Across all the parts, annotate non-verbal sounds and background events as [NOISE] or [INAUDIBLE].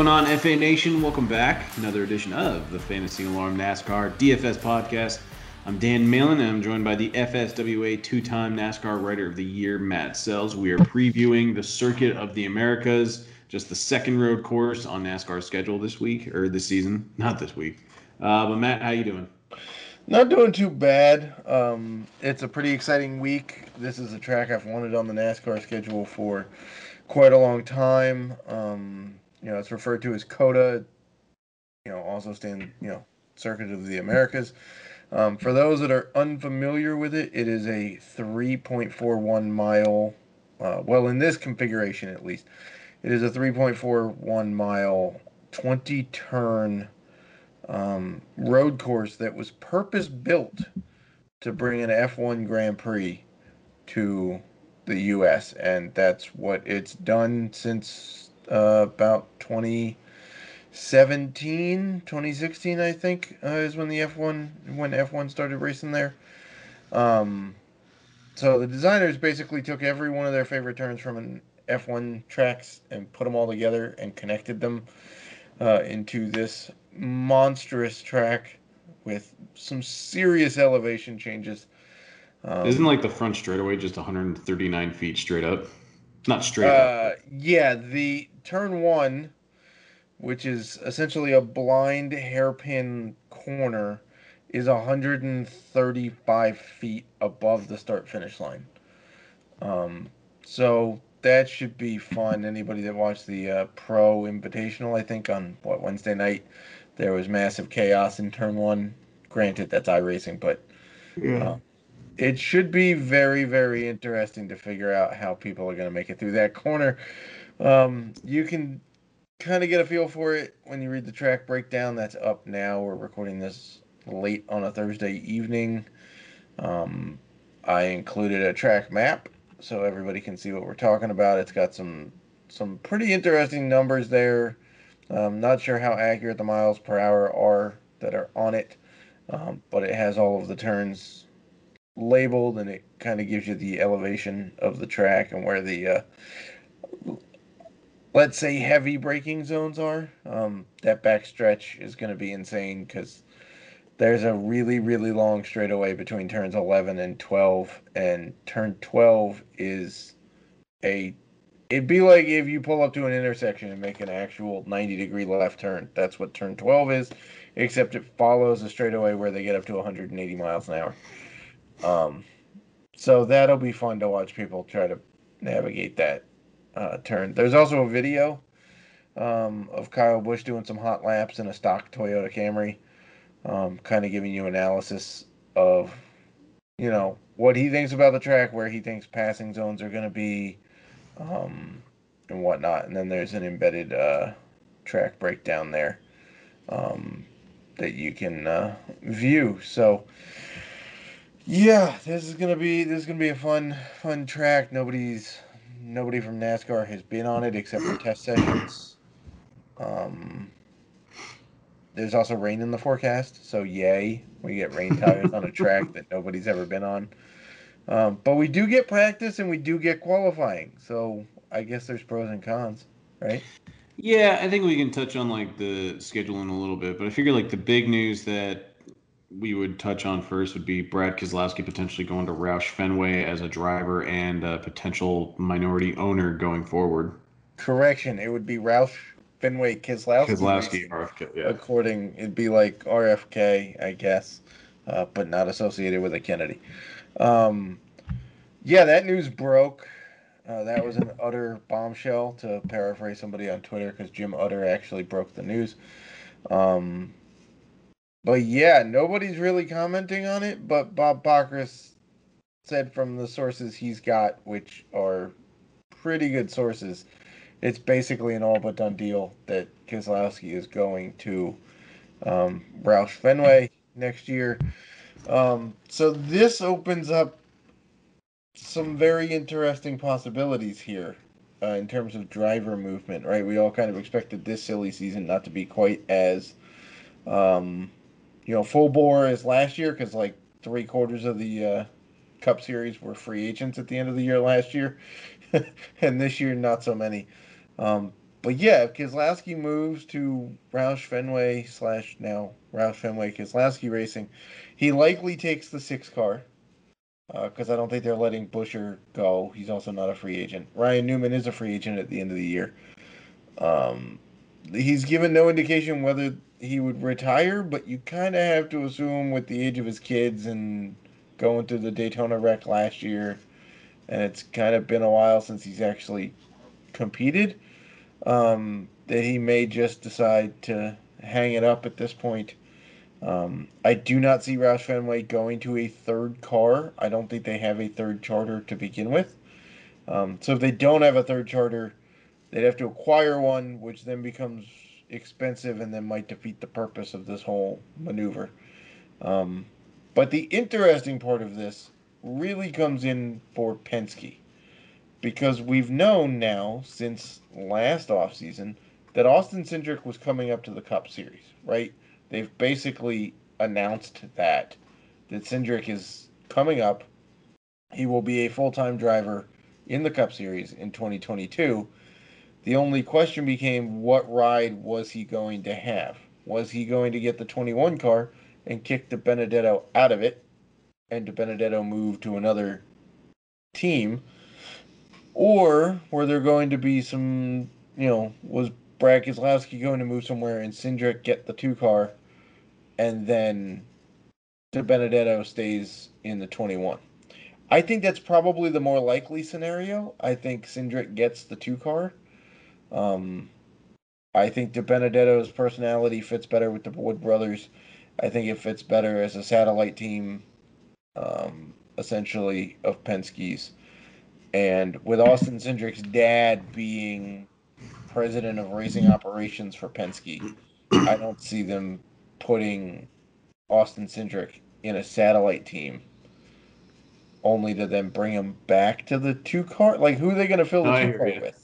Going on, FA Nation? Welcome back. Another edition of the Fantasy Alarm NASCAR DFS podcast. I'm Dan Malin, and I'm joined by the FSWA two time NASCAR Writer of the Year, Matt Selz. We are previewing the Circuit of the Americas, just the second road course on NASCAR's schedule this week, or this season. Not this week. Uh, but, Matt, how you doing? Not doing too bad. Um, it's a pretty exciting week. This is a track I've wanted on the NASCAR schedule for quite a long time. Um, you know, it's referred to as COTA. You know, also stand you know Circuit of the Americas. Um, for those that are unfamiliar with it, it is a 3.41 mile. Uh, well, in this configuration at least, it is a 3.41 mile, 20 turn um, road course that was purpose built to bring an F1 Grand Prix to the U.S. And that's what it's done since uh, about 2017, 2016, I think, uh, is when the F1 when F1 started racing there. Um, so the designers basically took every one of their favorite turns from an F1 tracks and put them all together and connected them uh, into this monstrous track with some serious elevation changes. Um, Isn't like the front straightaway just 139 feet straight up? Not straight uh, up. Yeah, the turn one, which is essentially a blind hairpin corner, is 135 feet above the start finish line. Um, so that should be fun. Anybody that watched the uh, Pro Invitational, I think on what Wednesday night, there was massive chaos in turn one. Granted, that's iRacing, but yeah. Uh, it should be very, very interesting to figure out how people are going to make it through that corner. Um, you can kind of get a feel for it when you read the track breakdown. That's up now. We're recording this late on a Thursday evening. Um, I included a track map so everybody can see what we're talking about. It's got some some pretty interesting numbers there. Um, not sure how accurate the miles per hour are that are on it, um, but it has all of the turns labeled and it kind of gives you the elevation of the track and where the uh, let's say heavy braking zones are. Um, that backstretch is going to be insane because there's a really really long straightaway between turns 11 and 12 and turn 12 is a It'd be like if you pull up to an intersection and make an actual 90 degree left turn. That's what turn 12 is, except it follows a straightaway where they get up to 180 miles an hour. Um, so that'll be fun to watch people try to navigate that uh, turn. There's also a video um, of Kyle Busch doing some hot laps in a stock Toyota Camry, um, kind of giving you analysis of, you know, what he thinks about the track, where he thinks passing zones are going to be um, and whatnot. And then there's an embedded uh, track breakdown there um, that you can uh, view. So yeah, this is gonna be this is gonna be a fun fun track. Nobody's nobody from NASCAR has been on it except for test sessions. Um, there's also rain in the forecast, so yay, we get rain tires on a track that nobody's ever been on. Um, but we do get practice and we do get qualifying. So I guess there's pros and cons, right? Yeah, I think we can touch on like the scheduling a little bit, but I figure like the big news that we would touch on first would be Brad Keselowski potentially going to Roush Fenway as a driver and a potential minority owner going forward. Correction, it would be Roush Fenway Keselowski. Keselowski, RFK, yeah. According, it'd be like RFK, I guess, uh, but not associated with a Kennedy. Um, yeah, that news broke. Uh, that was an utter bombshell, to paraphrase somebody on Twitter, because Jim Utter actually broke the news. Um, but yeah, nobody's really commenting on it. But Bob Pockrass said from the sources he's got, which are pretty good sources, it's basically an all but done deal that Keselowski is going to um, Roush Fenway next year. Um, so this opens up some very interesting possibilities here uh, in terms of driver movement, right? We all kind of expected this silly season not to be quite as, um, you know, full bore as last year because like three quarters of the uh, Cup Series were free agents at the end of the year last year, [LAUGHS] and this year not so many. Um, but yeah, if Keselowski moves to Roush Fenway slash now Roush Fenway Keselowski Racing, he likely takes the six car because uh, I don't think they're letting Buescher go. He's also not a free agent. Ryan Newman is a free agent at the end of the year. Um, he's given no indication whether he would retire, but you kind of have to assume with the age of his kids and going through the Daytona wreck last year, and it's kind of been a while since he's actually competed, um, that he may just decide to hang it up at this point. Um, I do not see Roush Fenway going to a third car. I don't think they have a third charter to begin with. Um, so if they don't have a third charter, they'd have to acquire one, which then becomes expensive and then might defeat the purpose of this whole maneuver. Um, but the interesting part of this really comes in for Penske because we've known now since last offseason that Austin Cindric was coming up to the Cup Series, right? they've basically announced that that Cindric is coming up. He will be a full-time driver in the Cup Series in 2022. The only question became what ride was he going to have? Was he going to get the 21 car and kick DiBenedetto out of it and DiBenedetto move to another team? Or were there going to be some, you know, was Brad Keselowski going to move somewhere and Cindric get the two car and then DiBenedetto stays in the 21. I think that's probably the more likely scenario. I think Cindric gets the two car. Um, I think DiBenedetto's personality fits better with the Wood brothers. I think it fits better as a satellite team, um, essentially, of Penske's. And with Austin Cindric's dad being president of racing operations for Penske, I don't see them putting Austin Cindric in a satellite team only to then bring him back to the two car. Like, who are they going to fill the no, two car with?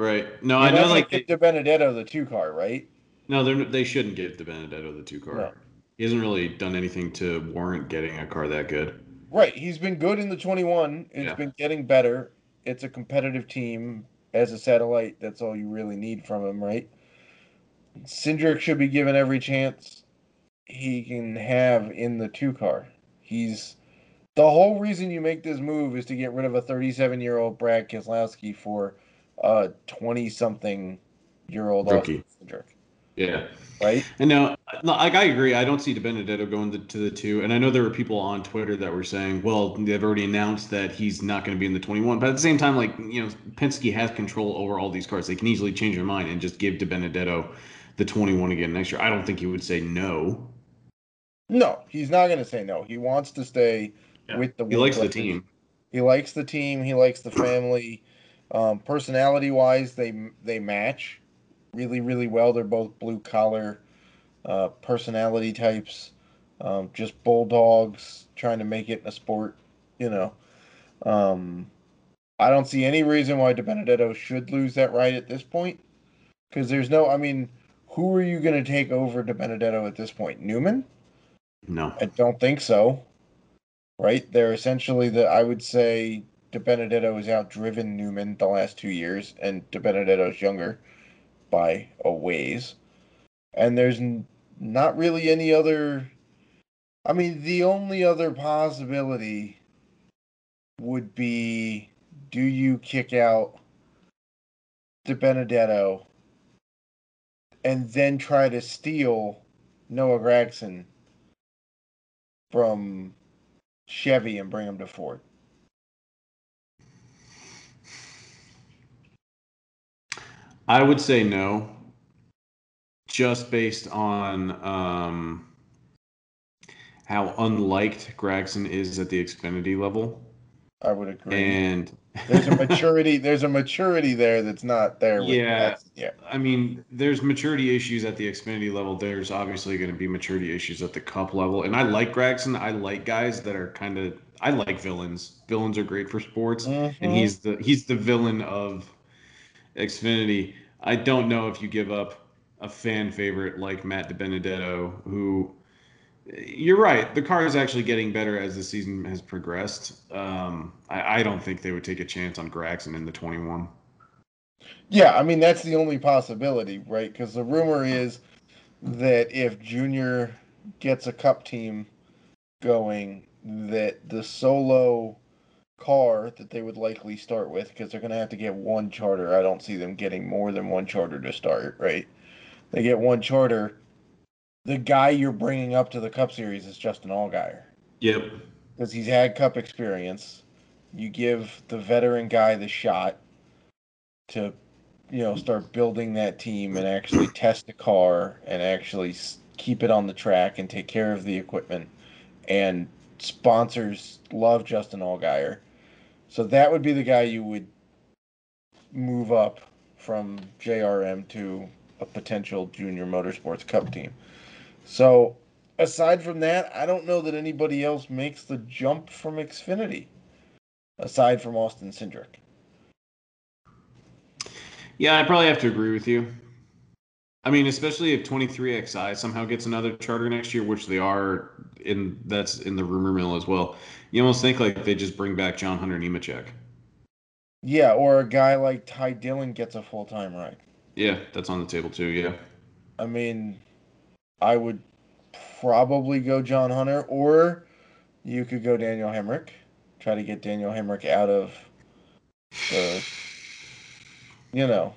Right. No, I know. Like they, Benedetto the two car, right? No, they they shouldn't give Benedetto the two car. No. He hasn't really done anything to warrant getting a car that good. Right. He's been good in the 21. It's yeah. been getting better. It's a competitive team as a satellite. That's all you really need from him, right? Cindric should be given every chance he can have in the two car. He's the whole reason you make this move is to get rid of a 37 year old Brad Keselowski for a 20 something year old rookie. Yeah. Right. And now, like I agree, I don't see DiBenedetto going to, to, the two. And I know there were people on Twitter that were saying, well, they've already announced that he's not going to be in the 21. But at the same time, like you know, Penske has control over all these cars. They can easily change their mind and just give DiBenedetto the 21 again next year. I don't think he would say no. No, he's not going to say no. He wants to stay yeah. with the. He likes the team. He likes the team. He likes the family. Um, personality wise, they they match really really well. They're both blue collar uh, personality types. Um, just bulldogs trying to make it in a sport. You know, um, I don't see any reason why DiBenedetto should lose that right at this point. Because there's no, I mean, who are you going to take over DiBenedetto at this point? Newman? No. I don't think so. Right? They're essentially the I would say DiBenedetto has outdriven Newman the last two years, and DiBenedetto's younger by a ways. And there's not really any other. I mean, the only other possibility would be do you kick out DiBenedetto and then try to steal Noah Gragson from Chevy and bring him to Ford? I would say no, just based on um, how unliked Gragson is at the Xfinity level. I would agree. And there's a [LAUGHS] maturity. there's a maturity there that's not there. yeah, yeah. I mean, there's maturity issues at the Xfinity level. There's obviously going to be maturity issues at the Cup level. And I like Gragson. I like guys that are kind of. I like villains. Villains are great for sports, mm-hmm. and he's the he's the villain of Xfinity. I don't know if you give up a fan favorite like Matt DiBenedetto, who you're right. The car is actually getting better as the season has progressed. Um, I, I, don't think they would take a chance on Gragson in the 21. Yeah, I mean that's the only possibility, right? Because the rumor is that if Junior gets a cup team going, that the solo car that they would likely start with, because they're going to have to get one charter. I don't see them getting more than one charter to start, right? They get one charter. The guy you're bringing up to the Cup Series is Justin Allgaier. Yep. Because he's had Cup experience. You give the veteran guy the shot to, you know, start building that team and actually [CLEARS THROAT] test the car and actually keep it on the track and take care of the equipment. And sponsors love Justin Allgaier. So that would be the guy you would move up from JRM to a potential junior motorsports cup team. So aside from that, I don't know that anybody else makes the jump from Xfinity aside from Austin Cindric. Yeah, I probably have to agree with you. I mean, especially if 23XI somehow gets another charter next year, which they are in that's in the rumor mill as well. You almost think like they just bring back John Hunter Nemechek. Yeah, or a guy like Ty Dillon gets a full time ride. Yeah, that's on the table too. Yeah. I mean, I would probably go John Hunter, or you could go Daniel Hemric. Try to get Daniel Hemric out of the, you know.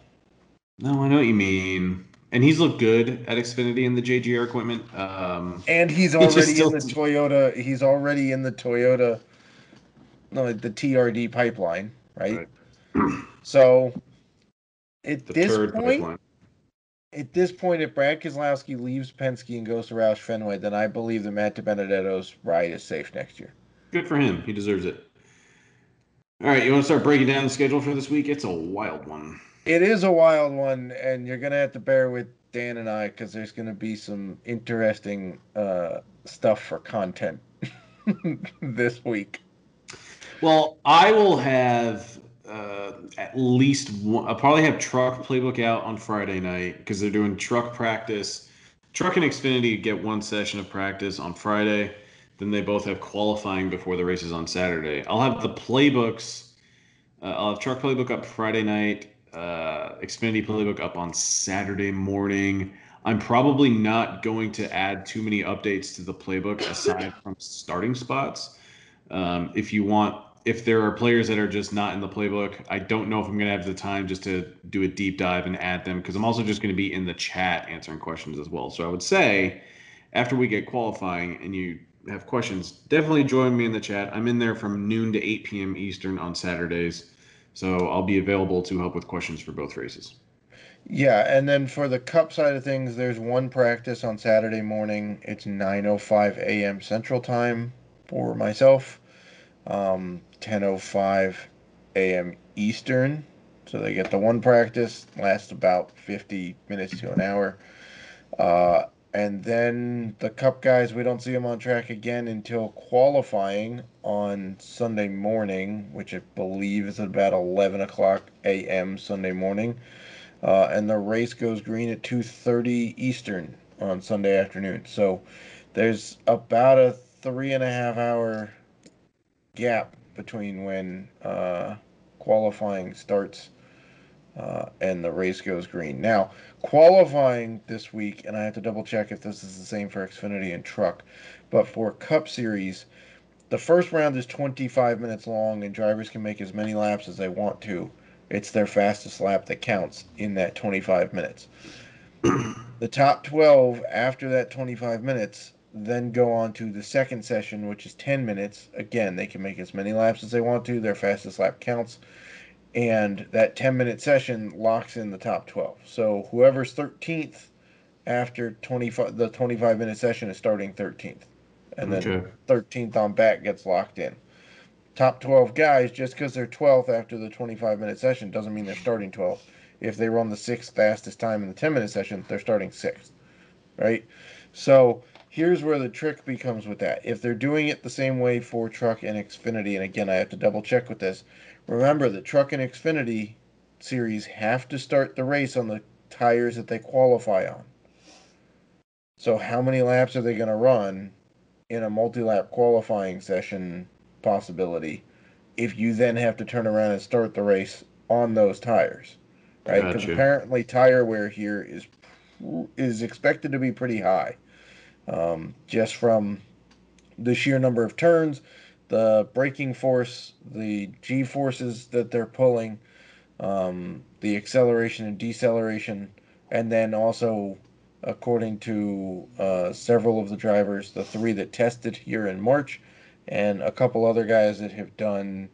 No, I know what you mean and he's looked good at Xfinity and the JGR equipment. Um, and he's already he in the Toyota. He's already in the Toyota, no, the TRD pipeline, right? right. [CLEARS THROAT] So at the this point, pipeline. at this point, if Brad Keselowski leaves Penske and goes to Roush Fenway, then I believe that Matt DiBenedetto's ride is safe next year. Good for him. He deserves it. All right, you want to start breaking down the schedule for this week? It's a wild one. It is a wild one, and you're gonna have to bear with Dan and I because there's gonna be some interesting uh, stuff for content [LAUGHS] this week. Well, I will have uh, at least one. I'll probably have truck playbook out on Friday night because they're doing truck practice. Truck and Xfinity get one session of practice on Friday. Then they both have qualifying before the races on Saturday. I'll have the playbooks. Uh, I'll have truck playbook up Friday night uh, Xfinity Playbook up on Saturday morning. I'm probably not going to add too many updates to the playbook aside [LAUGHS] from starting spots. Um, if you want, if there are players that are just not in the playbook, I don't know if I'm going to have the time just to do a deep dive and add them because I'm also just going to be in the chat answering questions as well. So I would say after we get qualifying and you have questions, definitely join me in the chat. I'm in there from noon to 8 p.m. Eastern on Saturdays. So I'll be available to help with questions for both races. Yeah, and then for the cup side of things, there's one practice on Saturday morning. It's 9:05 a.m. Central Time for myself. Um, 10:05 a.m. Eastern. So they get the one practice, lasts about 50 minutes to an hour. Uh, and then the Cup guys, we don't see them on track again until qualifying on Sunday morning, which I believe is about 11 o'clock a.m. Sunday morning. Uh, and the race goes green at 2.30 Eastern on Sunday afternoon. So there's about a three and a half hour gap between when uh, qualifying starts uh, and the race goes green. Now, qualifying this week, and I have to double check if this is the same for Xfinity and Truck, but for Cup Series, the first round is 25 minutes long, and drivers can make as many laps as they want to. It's their fastest lap that counts in that 25 minutes. [CLEARS THROAT] the top 12 after that 25 minutes then go on to the second session, which is 10 minutes. Again, they can make as many laps as they want to. Their fastest lap counts and that 10 minute session locks in the top 12. So whoever's 13th after 25 the 25 minute session is starting 13th. And then okay. 13th on back gets locked in. Top 12 guys just cuz they're 12th after the 25 minute session doesn't mean they're starting 12th. If they run the 6th fastest time in the 10 minute session, they're starting 6th. Right? So here's where the trick becomes with that. If they're doing it the same way for truck and Xfinity, and again, I have to double check with this, Remember, the Truck and Xfinity series have to start the race on the tires that they qualify on. So, how many laps are they going to run in a multi lap qualifying session possibility if you then have to turn around and start the race on those tires? right? Because Gotcha. apparently tire wear here is is expected to be pretty high, um, just from the sheer number of turns, the braking force, the G forces that they're pulling, um, the acceleration and deceleration, and then also, according to uh, several of the drivers, the three that tested here in March, and a couple other guys that have done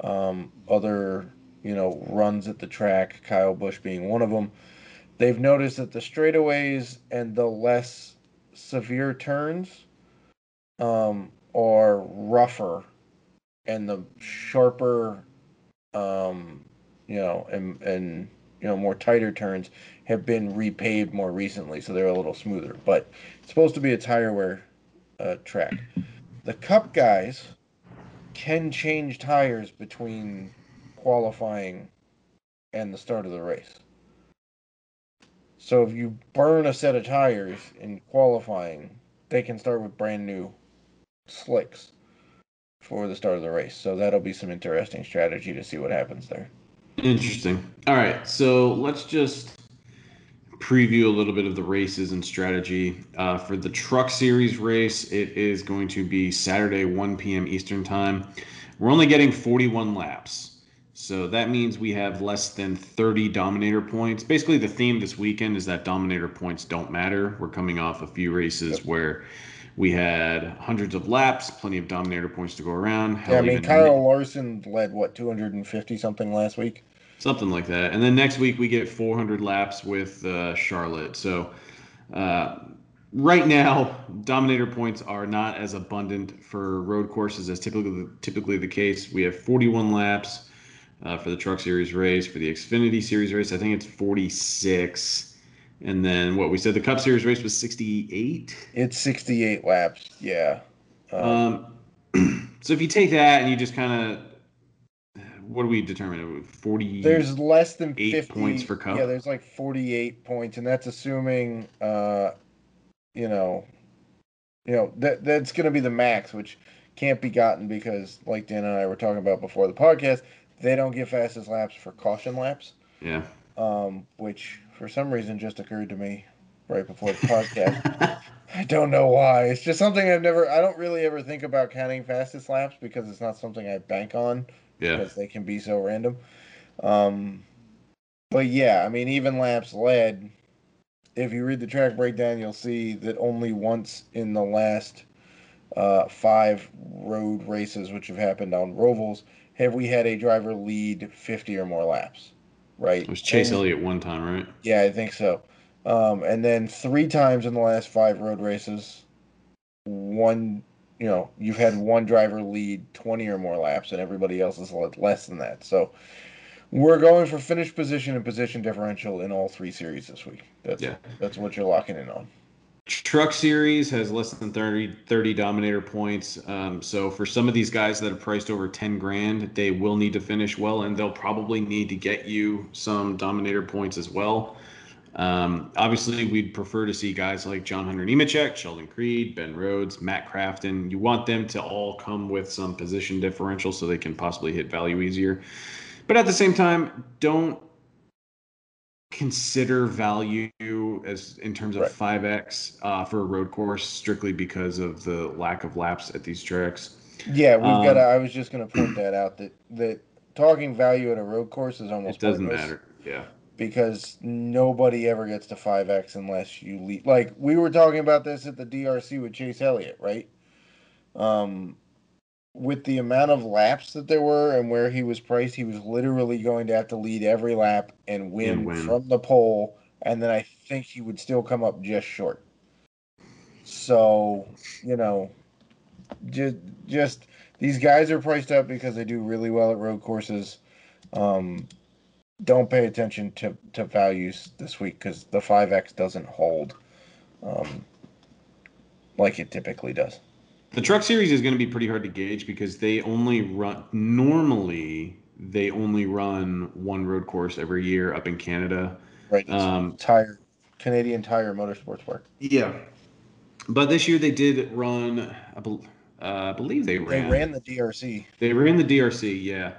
um, other you know runs at the track, Kyle Busch being one of them. They've noticed that the straightaways and the less severe turns um, are rougher, and the sharper, um, you know, and and you know more tighter turns have been repaved more recently, so they're a little smoother. But it's supposed to be a tire wear uh, track. The Cup guys can change tires between qualifying and the start of the race. So if you burn a set of tires in qualifying, they can start with brand new slicks for the start of the race. So that'll be some interesting strategy to see what happens there. Interesting. All right, so let's just preview a little bit of the races and strategy. Uh, for the Truck Series race, it is going to be Saturday, 1 p.m. Eastern Time. We're only getting 41 laps. So that means we have less than 30 Dominator points. Basically, the theme this weekend is that Dominator points don't matter. We're coming off a few races Yep. where we had hundreds of laps, plenty of Dominator points to go around. Yeah, I mean Kyle Larson led what 250 something last week. something like that. And then next week we get 400 laps with uh, Charlotte. So uh, right now, Dominator points are not as abundant for road courses as typically typically the case. We have 41 laps uh, for the Truck Series race. For the Xfinity Series race, I think it's 46. And then what we said, the Cup Series race was 68. It's 68 laps. Yeah. Um, Um, [CLEARS THROAT] so if you take that and you just kind of, what do we determine? 40. there's less than 50 points for Cup. Yeah, there's like 48 points, and that's assuming, uh, you know, you know that that's going to be the max, which can't be gotten because, like Dan and I were talking about before the podcast, they don't get fastest laps for caution laps, yeah. um, which for some reason just occurred to me right before the podcast. [LAUGHS] I don't know why. It's just something I've never. I don't really ever think about counting fastest laps because it's not something I bank on yeah. because they can be so random. Um, but yeah, I mean, even laps led. If you read the track breakdown, you'll see that only once in the last uh, five road races, which have happened on Rovals, have we had a driver lead 50 or more laps. Right? It was Chase And- Elliott one time, right? yeah, I think so. Um, and then three times in the last five road races, one, you know, you've had one driver lead 20 or more laps, and everybody else has led less than that. So we're going for finish position and position differential in all three series this week. That's Yeah. that's what you're locking in on. Truck Series has less than 30, 30 Dominator points. Um, so for some of these guys that are priced over 10 grand, they will need to finish well, and they'll probably need to get you some Dominator points as well. Um, obviously, we'd prefer to see guys like John Hunter Nemechek, Sheldon Creed, Ben Rhodes, Matt Crafton. You want them to all come with some position differential so they can possibly hit value easier. But at the same time, don't consider value as in terms of Right. 5x uh, for a road course strictly because of the lack of laps at these tracks. Yeah, we've Um, got. to I was just going to point that out that that talking value at a road course is almost It doesn't matter. Yeah. because nobody ever gets to 5x unless you lead. Like we were talking about this at the DRC with Chase Elliott, right? Um, with the amount of laps that there were and where he was priced, he was literally going to have to lead every lap and win, And win. from the pole, and then I think he would still come up just short. So, you know, just just these guys are priced up because they do really well at road courses. Um, don't pay attention to, to values this week because the 5x doesn't hold um, like it typically does. The truck series is going to be pretty hard to gauge because they only run normally they only run one road course every year up in Canada. Right. Um, tire Canadian Tire Motorsports Park. Yeah. But this year they did run I, bel uh, I believe they ran. They ran ran the DRC. They in the DRC, yeah.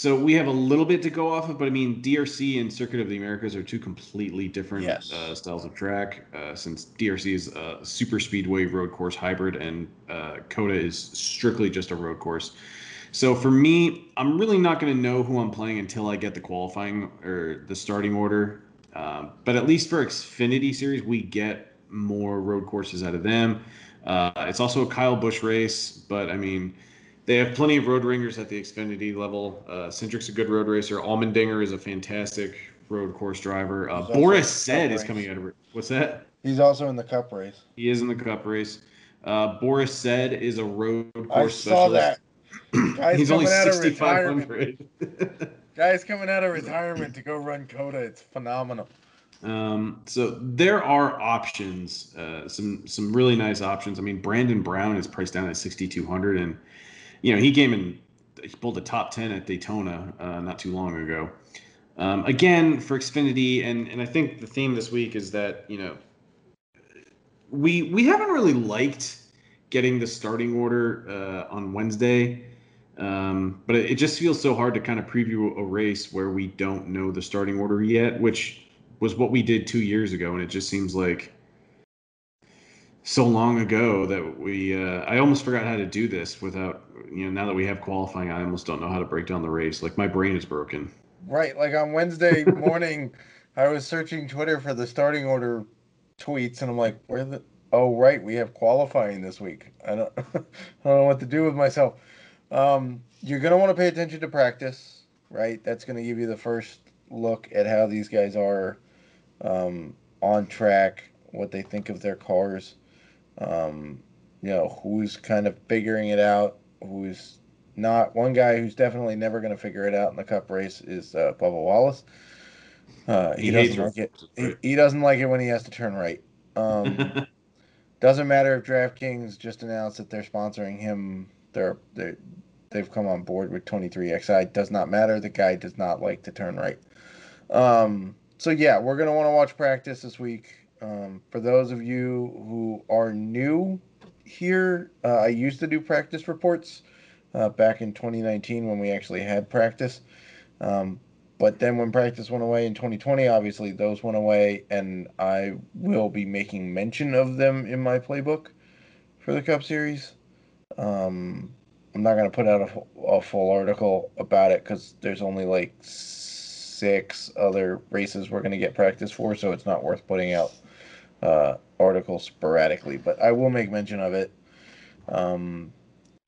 So we have a little bit to go off of, but I mean, DRC and Circuit of the Americas are two completely different Yes. uh, styles of track. Uh, since DRC is a super speedway road course hybrid, and uh, COTA is strictly just a road course. So for me, I'm really not going to know who I'm playing until I get the qualifying or the starting order. Um, but at least for Xfinity Series, we get more road courses out of them. Uh, it's also a Kyle Busch race, but I mean, they have plenty of road ringers at the Xfinity level. Uh, Cindric's a good road racer. Allmendinger is a fantastic road course driver. Uh, Boris Said is coming out of what's that? He's also in the Cup race. He is in the Cup race. Uh, Boris Said is a road course I saw specialist. that. [CLEARS THROAT] Guy's He's only out of 6,500. Guy's coming out of retirement to go run COTA. It's phenomenal. Um, so there are options, uh, some some really nice options. I mean, Brandon Brown is priced down at 6,200, and you know he came in, he pulled a top 10 at Daytona uh, not too long ago. Um, again, for Xfinity, and and I think the theme this week is that you know we we haven't really liked getting the starting order uh, on Wednesday. Um, but it, it just feels so hard to kind of preview a race where we don't know the starting order yet, which was what we did two years ago, and it just seems like so long ago that we. Uh, I almost forgot how to do this without you know. Now that we have qualifying, I almost don't know how to break down the race. Like my brain is broken. Right, like on Wednesday [LAUGHS] morning, I was searching Twitter for the starting order tweets, and I'm like, "Where the? Oh, right, we have qualifying this week. I don't, [LAUGHS] I don't know what to do with myself." Um, you're gonna want to pay attention to practice, right? That's gonna give you the first look at how these guys are um, on track, what they think of their cars. Um, you know, who's kind of figuring it out, who's not. One guy who's definitely never going to figure it out in the Cup race is uh, Bubba Wallace. Uh, he, hates doesn't like it. He, he doesn't like it when he has to turn right. Um, [LAUGHS] doesn't matter if DraftKings just announced that they're sponsoring him. They're they they've come on board with 23xi. Does not matter. The guy does not like to turn right. Um, so yeah, we're gonna want to watch practice this week. Um, for those of you who are new here, uh, I used to do practice reports uh, back in 2019 when we actually had practice. Um, but then when practice went away in 2020, obviously those went away, and I will be making mention of them in my playbook for the Cup Series. Um, I'm not going to put out a, a full article about it because there's only like six other races we're going to get practice for, so it's not worth putting out uh, articles sporadically. But I will make mention of it. Um,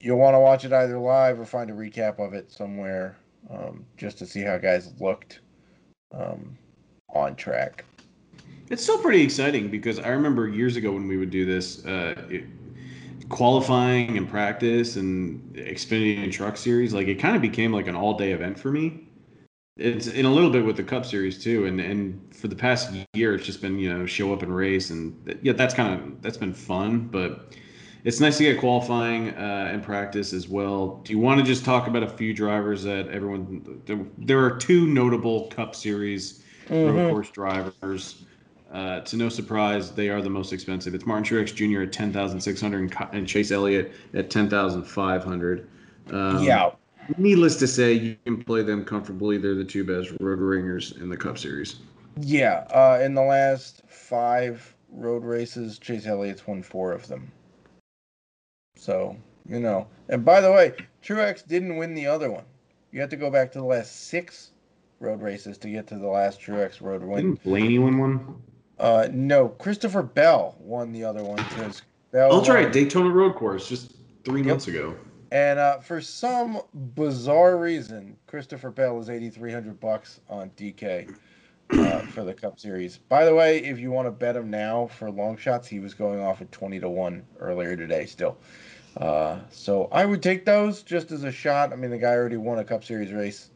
you'll want to watch it either live or find a recap of it somewhere um, just to see how guys looked um, on track. It's still pretty exciting because I remember years ago when we would do this, uh, it, qualifying and practice and Xfinity and Truck Series. Like it kind of became like an all day event for me. It's in a little bit with the Cup Series too, and and for the past year, it's just been you know show up and race, and yeah, that's kind of that's been fun, but. It's nice to get qualifying uh, and practice as well. Do you want to just talk about a few drivers that everyone? There, there are two notable Cup Series road course drivers. Uh, to no surprise, they are the most expensive. It's Martin Truex Jr. at ten thousand six hundred and, and Chase Elliott at ten thousand five hundred. Um, yeah, Needless to say, you can play them comfortably. They're the two best road ringers in the Cup Series. yeah. Uh, in the last five road races, Chase Elliott's won four of them. So you know, and by the way, Truex didn't win the other one. You have to go back to the last six road races to get to the last Truex road win. Didn't Blaney win one? Uh, no, Christopher Bell won the other one because Bell. Oh, that's right. won- Daytona Road Course just three Yep. months ago. And uh, for some bizarre reason, Christopher Bell is eighty three hundred bucks on DK uh, for the Cup Series. By the way, if you want to bet him now for long shots, he was going off at twenty to one earlier today. Still, uh, so I would take those just as a shot. I mean, the guy already won a Cup Series race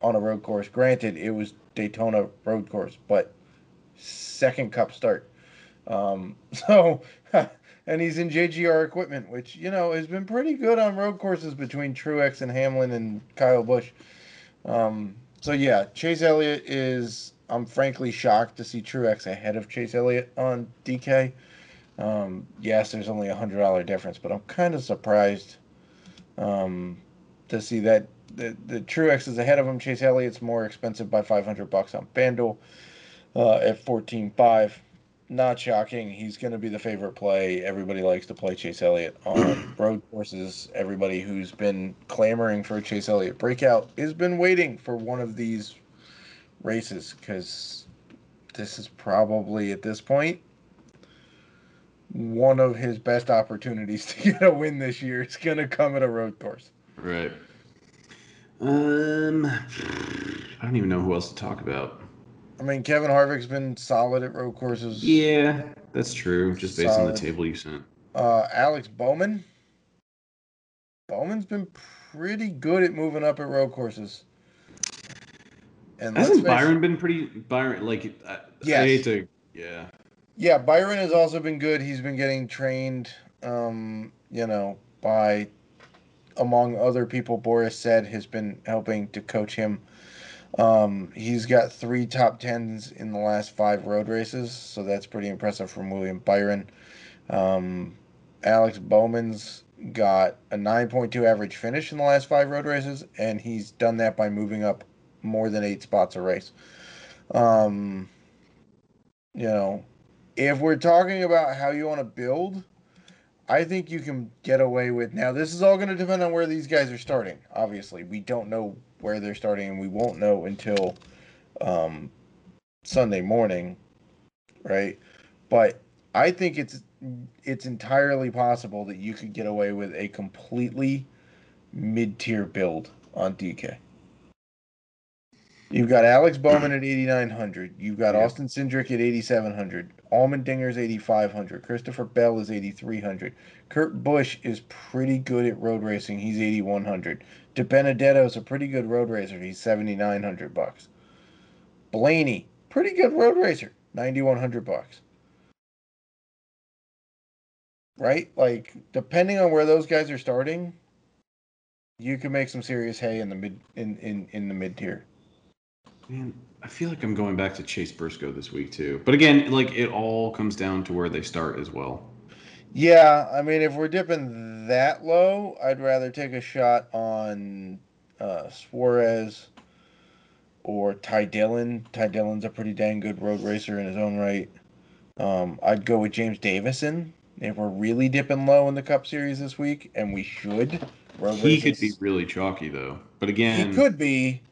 on a road course. Granted, it was Daytona road course, but second Cup start. Um, [LAUGHS] so, and he's in JGR equipment, which you know has been pretty good on road courses between Truex and Hamlin and Kyle Busch. Um, so yeah, Chase Elliott is. I'm frankly shocked to see Truex ahead of Chase Elliott on DK. Um, yes, there's only a hundred dollar difference, but I'm kind of surprised um, to see that the the Truex is ahead of him. Chase Elliott's more expensive by 500 bucks on FanDuel uh, at 14.5. Not shocking. He's going to be the favorite play. Everybody likes to play Chase Elliott on [CLEARS THROAT] road courses. Everybody who's been clamoring for a Chase Elliott breakout has been waiting for one of these races because this is probably at this point one of his best opportunities [LAUGHS] to get a win this year. It's going to come at a road course. Right. Um, I don't even know who else to talk about. I mean, Kevin Harvick's been solid at road courses. Yeah, that's true. Just based solid. on the table you sent. Uh, Alex Bowman. Bowman's been pretty good at moving up at road courses. And hasn't Byron been pretty Byron like? I, yes. I hate to, yeah. Yeah, Byron has also been good. He's been getting trained, um, you know, by among other people. Boris Said has been helping to coach him. Um, he's got three top tens in the last five road races, so that's pretty impressive from William Byron. Um, Alex Bowman's got a 9.2 average finish in the last five road races, and he's done that by moving up more than eight spots a race. Um, you know, if we're talking about how you want to build, I think you can get away with. Now, this is all going to depend on where these guys are starting. Obviously, we don't know where they're starting, and we won't know until um, Sunday morning, right? But I think it's it's entirely possible that you could get away with a completely mid-tier build on DK. You've got Alex Bowman at 8,900. You've got yeah. Austin Cindric at 8,700. Allmendinger's 8,500. Christopher Bell is 8,300. Kurt Busch is pretty good at road racing. He's 8,100. DiBenedetto is a pretty good road racer. He's 7,900 bucks. Blaney, pretty good road racer. 9,100 bucks. Right? Like, depending on where those guys are starting, you can make some serious hay in the mid in, in, in the mid tier. Man, I feel like I'm going back to Chase Briscoe this week too. But again, like it all comes down to where they start as well. Yeah, I mean, if we're dipping that low, I'd rather take a shot on uh, Suarez or Ty Dillon. Ty Dillon's a pretty dang good road racer in his own right. Um, I'd go with James Davison if we're really dipping low in the Cup Series this week, and we should. Road he races. could be really chalky though, but again, he could be.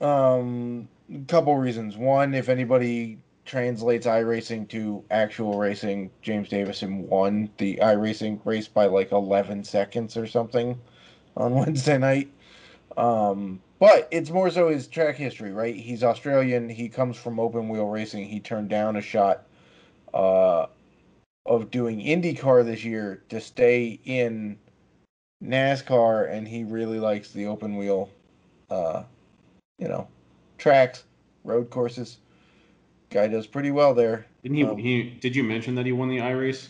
Um, couple reasons. One, if anybody translates iRacing to actual racing, James Davison won the iRacing race by like 11 seconds or something on [LAUGHS] Wednesday night. Um, but it's more so his track history, right? He's Australian. He comes from open wheel racing. He turned down a shot uh, of doing IndyCar this year to stay in NASCAR, and he really likes the open wheel, uh, you know, tracks, road courses. Guy does pretty well there. Didn't he? Um, he did you mention that he won the iRace?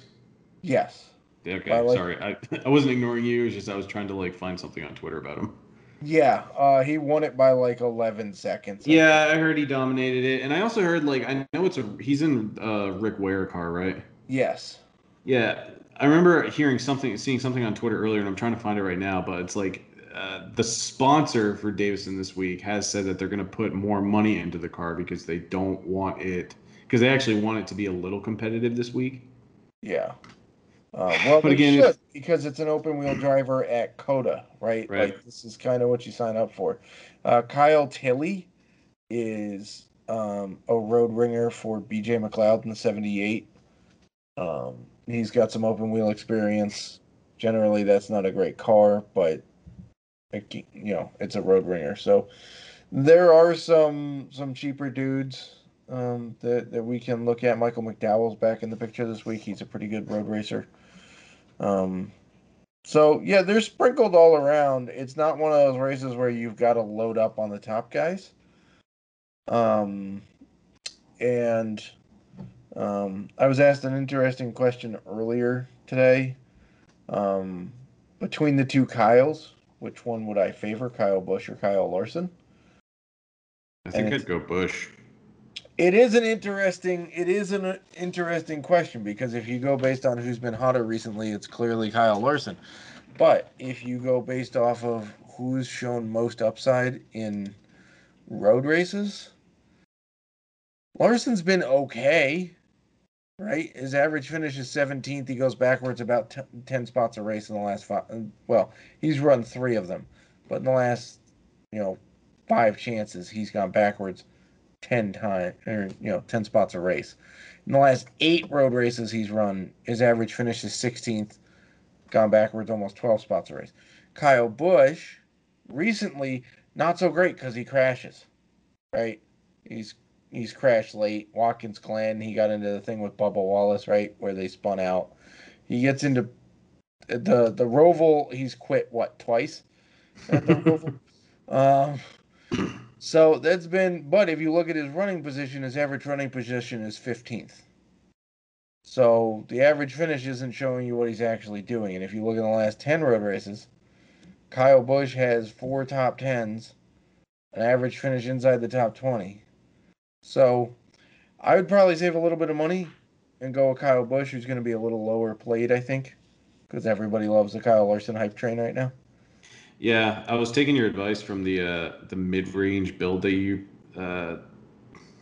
Yes. Okay, like, sorry. I, [LAUGHS] I wasn't ignoring you. It's just I was trying to like find something on Twitter about him. Yeah, uh, he won it by like 11 seconds. I yeah, think. I heard he dominated it, and I also heard like I know it's a he's in uh, Rick Ware car, right? Yes. Yeah, I remember hearing something, seeing something on Twitter earlier, and I'm trying to find it right now. But it's like uh, the sponsor for Davison this week has said that they're going to put more money into the car because they don't want it because they actually want it to be a little competitive this week. Yeah. Uh, well, but again, should, because it's an open wheel driver at COTA, right? right? Like this is kind of what you sign up for. Uh, Kyle Tilley is um, a road ringer for BJ McLeod in the '78. Um, he's got some open wheel experience. Generally, that's not a great car, but you know, it's a road ringer. So there are some some cheaper dudes um, that that we can look at. Michael McDowell's back in the picture this week. He's a pretty good road racer. Um, so yeah, they're sprinkled all around. It's not one of those races where you've got to load up on the top guys. Um, and um, I was asked an interesting question earlier today. Um, between the two Kyles, which one would I favor, Kyle Busch or Kyle Larson? I think I'd go Busch. It is an interesting it is an uh, interesting question because if you go based on who's been hotter recently, it's clearly Kyle Larson. But if you go based off of who's shown most upside in road races, Larson's been okay, right? His average finish is 17th. He goes backwards about t- 10 spots a race in the last five. Uh, well, he's run three of them, but in the last, you know, five chances, he's gone backwards 10 times, or, you know, 10 spots a race. In the last eight road races he's run, his average finish is 16th, gone backwards almost 12 spots a race. Kyle Busch, recently, not so great because he crashes, right? He's he's crashed late. Watkins Glen, he got into the thing with Bubba Wallace, right, where they spun out. He gets into the the Roval. He's quit what twice? [LAUGHS] um, so that's been. But if you look at his running position, his average running position is fifteenth. So the average finish isn't showing you what he's actually doing. And if you look at the last ten road races, Kyle Busch has four top tens, an average finish inside the top twenty. So I would probably save a little bit of money and go with Kyle Busch, who's going to be a little lower played, I think, because everybody loves the Kyle Larson hype train right now. Yeah, I was taking your advice from the uh, the mid range build that you uh,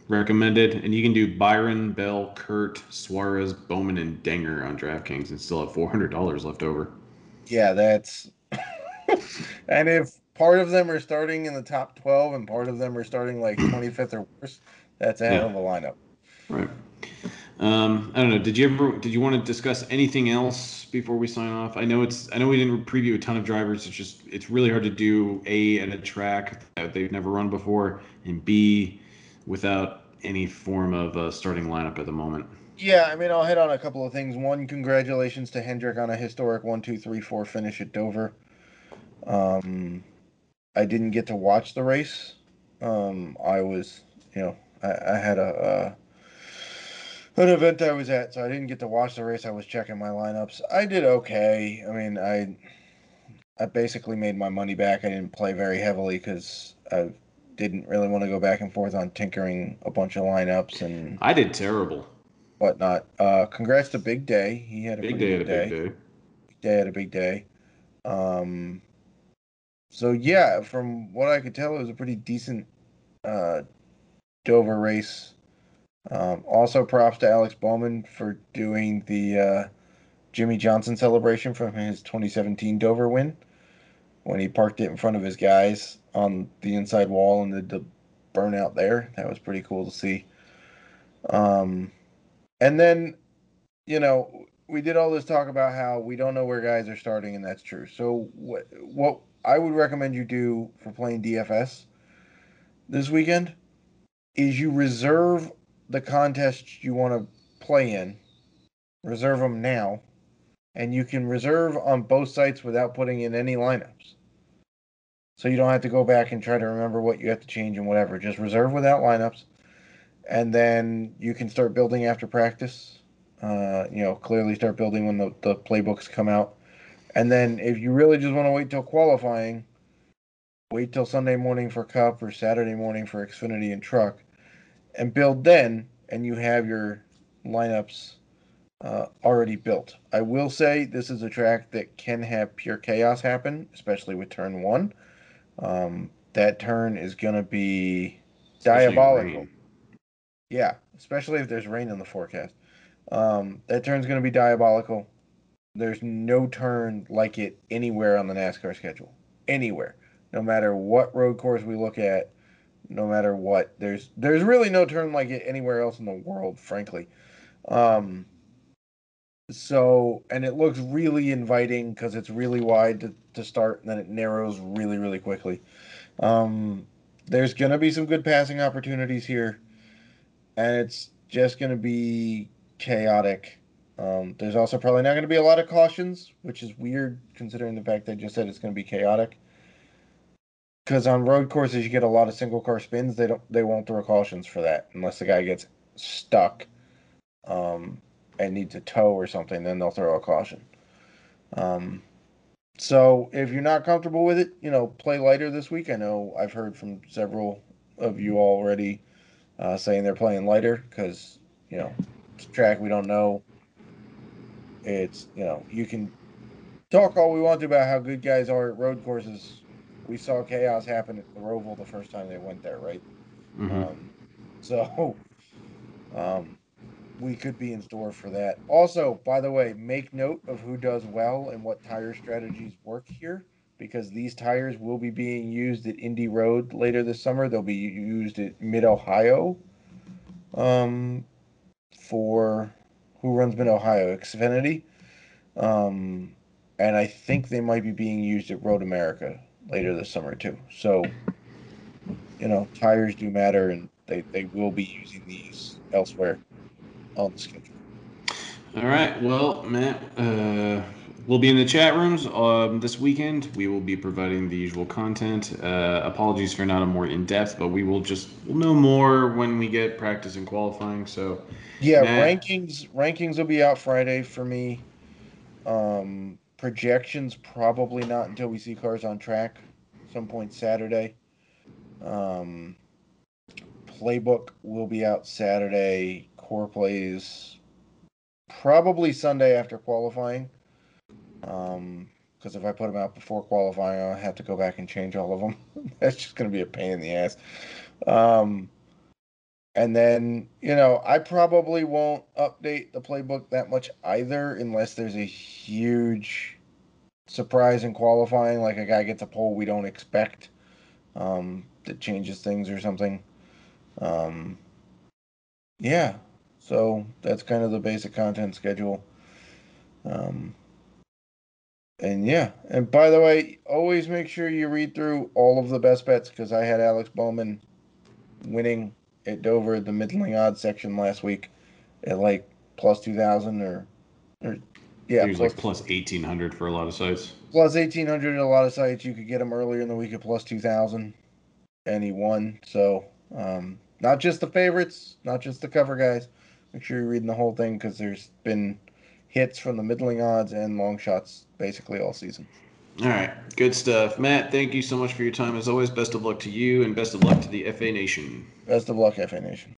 recommended, and you can do Byron, Bell, Kurt, Suarez, Bowman, and Denger on DraftKings, and still have four hundred dollars left over. Yeah, that's. [LAUGHS] and if part of them are starting in the top twelve, and part of them are starting like twenty fifth or worse, that's a hell yeah. of a lineup. Right. Um, I don't know. Did you ever? Did you want to discuss anything else before we sign off? I know it's. I know we didn't preview a ton of drivers. It's just. It's really hard to do a at a track that they've never run before, and b without any form of a starting lineup at the moment. Yeah, I mean, I'll hit on a couple of things. One, congratulations to Hendrick on a historic one, two, three, four finish at Dover. Um, I didn't get to watch the race. Um, I was, you know, I, I had a, an event I was at, so I didn't get to watch the race. I was checking my lineups. I did okay. I mean, I I basically made my money back. I didn't play very heavily because I didn't really want to go back and forth on tinkering a bunch of lineups and. I did terrible. Whatnot. Uh, congrats to Big Day. He had a big day. Had a day. big day. Big day had a big day. Um. So yeah, from what I could tell, it was a pretty decent uh, Dover race. Um, also, props to Alex Bowman for doing the uh, Jimmie Johnson celebration from his 2017 Dover win when he parked it in front of his guys on the inside wall and did the burnout there. That was pretty cool to see. Um, and then, you know, we did all this talk about how we don't know where guys are starting, and that's true. So, what, what I would recommend you do for playing DFS this weekend is you reserve the contests you want to play in, reserve them now, and you can reserve on both sites without putting in any lineups. So you don't have to go back and try to remember what you have to change and whatever. Just reserve without lineups, and then you can start building after practice. Uh, you know, clearly start building when the, the playbooks come out. And then if you really just want to wait till qualifying, wait till Sunday morning for Cup or Saturday morning for Xfinity and Truck, and build then, and you have your lineups uh, already built. I will say this is a track that can have pure chaos happen, especially with turn one. Um, that turn is going to be especially diabolical. Rain. Yeah, especially if there's rain in the forecast. Um, that turn's going to be diabolical. There's no turn like it anywhere on the NASCAR schedule. Anywhere no matter what road course we look at, no matter what. There's there's really no turn like it anywhere else in the world, frankly. Um, so and it looks really inviting because it's really wide to, to start and then it narrows really really quickly. Um, there's gonna be some good passing opportunities here, and it's just gonna be chaotic. Um, there's also probably not going to be a lot of cautions, which is weird considering the fact that I just said it's going to be chaotic because on road courses you get a lot of single car spins. They don't they won't throw cautions for that unless the guy gets stuck um, and needs a tow or something. Then they'll throw a caution. Um, so if you're not comfortable with it, you know, play lighter this week. I know I've heard from several of you already uh, saying they're playing lighter because you know track we don't know. It's you know you can talk all we want about how good guys are at road courses. We saw chaos happen at the Roval the first time they went there, right? Mhm. Um, so, um, we could be in store for that. Also, by the way, make note of who does well and what tire strategies work here, because these tires will be being used at Indy Road later this summer. They'll be used at Mid Ohio. Um, for who runs Mid Ohio? Xfinity. Um, and I think they might be being used at Road America later this summer too. So, you know, tires do matter, and they, they will be using these elsewhere on the schedule. All right. Well, Matt, uh, we'll be in the chat rooms um, this weekend. We will be providing the usual content. Uh, apologies for not a more in depth, but we will just we'll know more when we get practice and qualifying. So, Yeah, Nah. rankings rankings will be out Friday for me. Um, projections probably not until we see cars on track, some point Saturday. Um, playbook will be out Saturday. Core plays probably Sunday after qualifying. Um, because if I put them out before qualifying, I'll have to go back and change all of them. [LAUGHS] That's just going to be a pain in the ass. Um, and then, you know, I probably won't update the playbook that much either unless there's a huge surprise in qualifying, like a guy gets a pole we don't expect um, that changes things or something. Um, yeah, so that's kind of the basic content schedule. Um, and yeah, and by the way, always make sure you read through all of the best bets because I had Alex Bowman winning at Dover the middling odds section last week at like plus two thousand or or yeah he was plus, like plus eighteen hundred for a lot of sites. plus eighteen hundred at a lot of sites. You could get him earlier in the week at plus two thousand, and he won. So um, not just the favorites, not just the cover guys. Make sure you're reading the whole thing because there's been hits from the middling odds and long shots basically all season. All right, good stuff, Matt. Thank you so much for your time as always. Best of luck to you, and best of luck to the FA Nation. Best of luck, FA Nation.